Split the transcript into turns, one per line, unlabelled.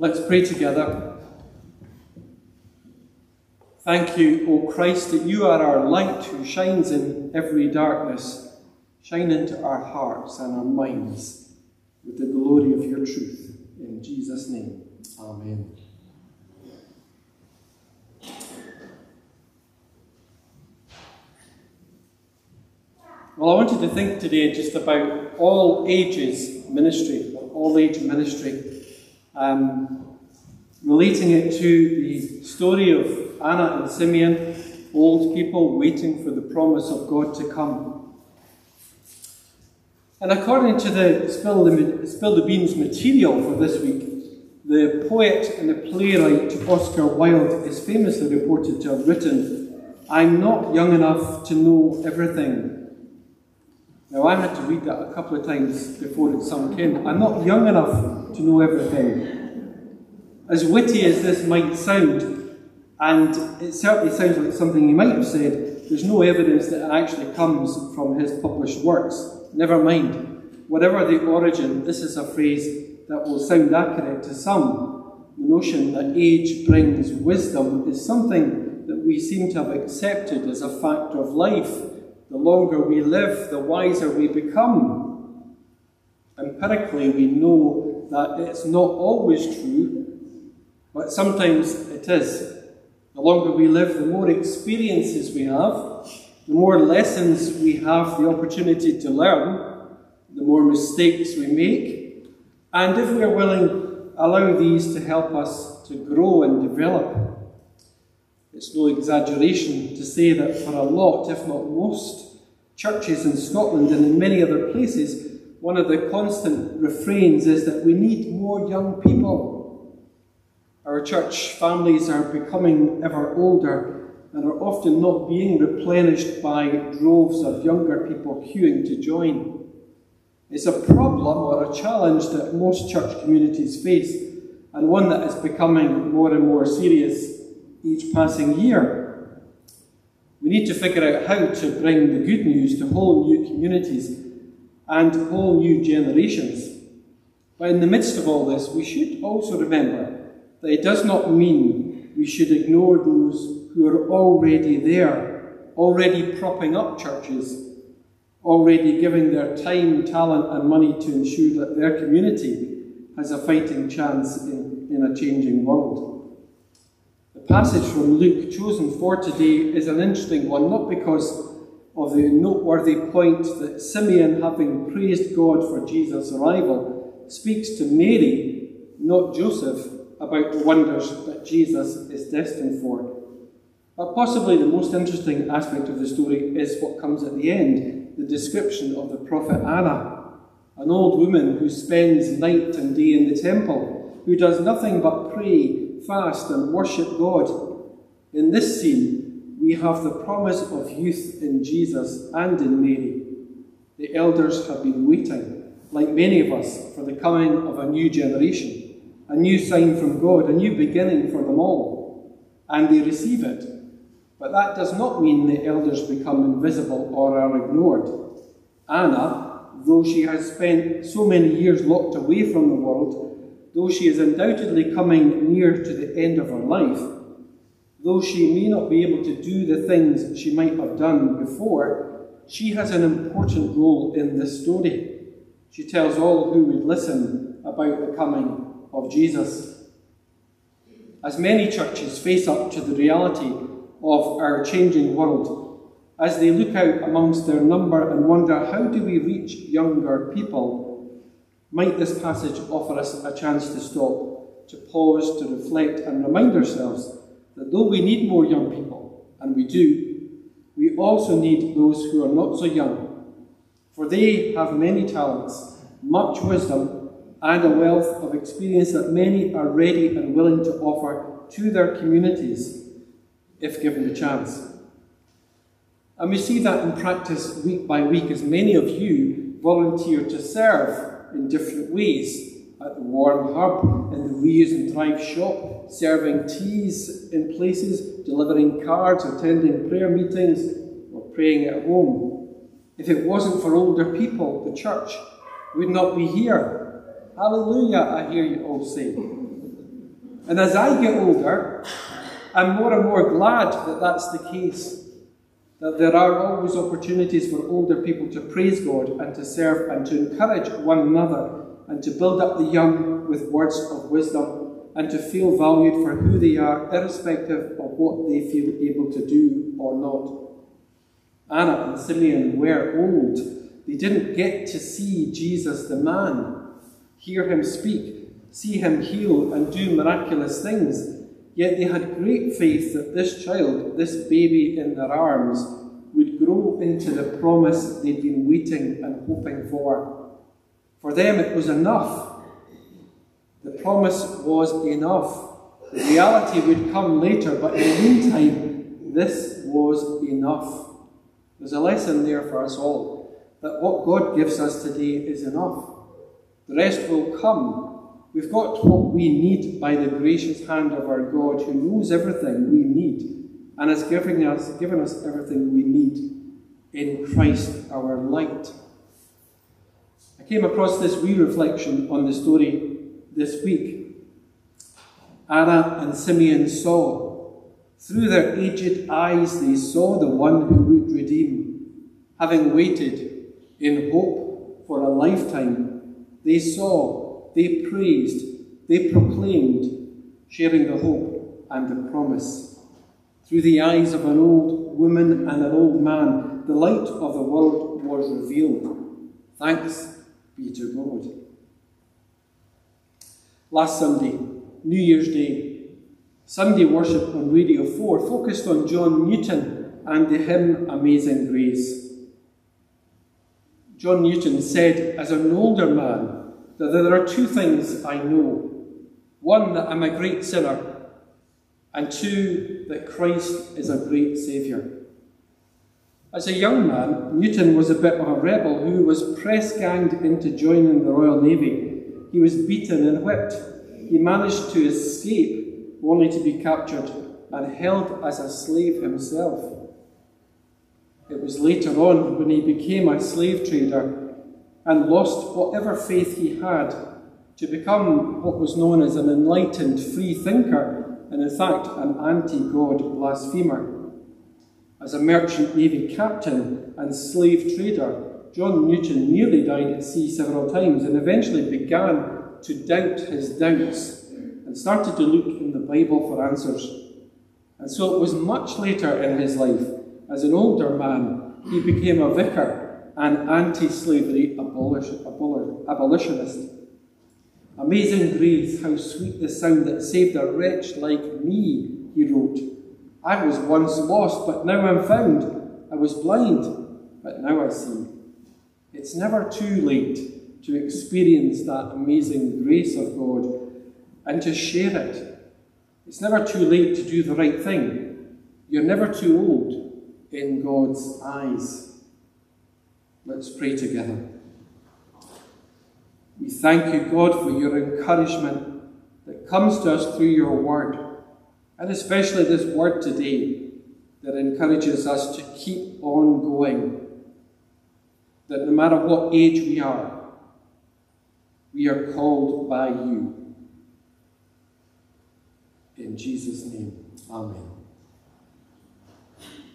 Let's pray together. Thank you, O Christ, that you are our light who shines in every darkness. Shine into our hearts and our minds with the glory of your truth. In Jesus' name, Amen. Well, I wanted to think today just about all ages ministry, all age ministry, um, relating it to the story of Anna and Simeon, old people waiting for the promise of God to come. And according to the Spill the, Spill the Beans material for this week, the poet and the playwright Oscar Wilde is famously reported to have written, I'm not young enough to know everything. Now, I had to read that a couple of times before it sunk in. I'm not young enough to know everything. As witty as this might sound, and it certainly sounds like something he might have said, there's no evidence that it actually comes from his published works. Never mind. Whatever the origin, this is a phrase that will sound accurate to some. The notion that age brings wisdom is something that we seem to have accepted as a fact of life. The longer we live, the wiser we become. Empirically, we know that it's not always true, but sometimes it is. The longer we live, the more experiences we have, the more lessons we have the opportunity to learn, the more mistakes we make, and if we are willing, allow these to help us to grow and develop. It's no exaggeration to say that for a lot, if not most, churches in Scotland and in many other places, one of the constant refrains is that we need more young people. Our church families are becoming ever older and are often not being replenished by droves of younger people queuing to join. It's a problem or a challenge that most church communities face, and one that is becoming more and more serious each passing year. We need to figure out how to bring the good news to whole new communities and whole new generations. But in the midst of all this, we should also remember that it does not mean we should ignore those who are already there, already propping up churches, already giving their time, talent, and money to ensure that their community has a fighting chance in, in a changing world. Passage from Luke chosen for today is an interesting one, not because of the noteworthy point that Simeon, having praised God for Jesus' arrival, speaks to Mary, not Joseph, about the wonders that Jesus is destined for. But possibly the most interesting aspect of the story is what comes at the end the description of the prophet Anna, an old woman who spends night and day in the temple, who does nothing but pray, fast, and worship God. In this scene, we have the promise of youth in Jesus and in Mary. The elders have been waiting, like many of us, for the coming of a new generation a new sign from God, a new beginning for them all, and they receive it. But that does not mean the elders become invisible or are ignored. Anna, though she has spent so many years locked away from the world, though she is undoubtedly coming near to the end of her life, though she may not be able to do the things she might have done before, she has an important role in this story. She tells all who would listen about the coming of Jesus. As many churches face up to the reality of our changing world, as they look out amongst their number and wonder how do we reach younger people, might this passage offer us a chance to stop, to pause, to reflect, and remind ourselves that though we need more young people, and we do, we also need those who are not so young, for they have many talents, much wisdom, and a wealth of experience that many are ready and willing to offer to their communities if given the chance. And we see that in practice week by week as many of you volunteer to serve in different ways at the Warm Hub, in the Reuse and Thrive shop, serving teas in places, delivering cards, attending prayer meetings, or praying at home. If it wasn't for older people, the church would not be here Hallelujah, I hear you all say. And as I get older, I'm more and more glad that that's the case. That there are always opportunities for older people to praise God and to serve and to encourage one another and to build up the young with words of wisdom and to feel valued for who they are, irrespective of what they feel able to do or not. Anna and Simeon were old. They didn't get to see Jesus the man, hear him speak, see him heal and do miraculous things. Yet they had great faith that this child, this baby in their arms, would grow into the promise they'd been waiting and hoping for. For them, it was enough. The promise was enough. The reality would come later, but in the meantime, this was enough. There's a lesson there for us all that what God gives us today is enough. The rest will come We've got what we need by the gracious hand of our God who knows everything we need and has given us, given us everything we need in Christ our light. I came across this wee reflection on the story this week. Anna and Simeon saw. Through their aged eyes, they saw the one who would redeem. Having waited in hope for a lifetime, they saw they praised, they proclaimed, sharing the hope and the promise. Through the eyes of an old woman and an old man, the light of the world was revealed. Thanks be to God. Last Sunday, New Year's Day, Sunday worship on Radio 4 focused on John Newton and the hymn Amazing Grace. John Newton said, as an older man, that there are two things I know. One, that I'm a great sinner, and two, that Christ is a great Saviour. As a young man, Newton was a bit of a rebel who was press ganged into joining the Royal Navy. He was beaten and whipped. He managed to escape, only to be captured and held as a slave himself. It was later on, when he became a slave trader, and lost whatever faith he had to become what was known as an enlightened free thinker and, in fact, an anti God blasphemer. As a merchant navy captain and slave trader, John Newton nearly died at sea several times and eventually began to doubt his doubts and started to look in the Bible for answers. And so it was much later in his life, as an older man, he became a vicar an anti slavery abolitionist. Amazing grace, how sweet the sound that saved a wretch like me, he wrote. I was once lost, but now I'm found. I was blind, but now I see. It's never too late to experience that amazing grace of God and to share it. It's never too late to do the right thing. You're never too old in God's eyes. Let's pray together. We thank you, God, for your encouragement that comes to us through your word, and especially this word today that encourages us to keep on going. That no matter what age we are, we are called by you. In Jesus' name, Amen.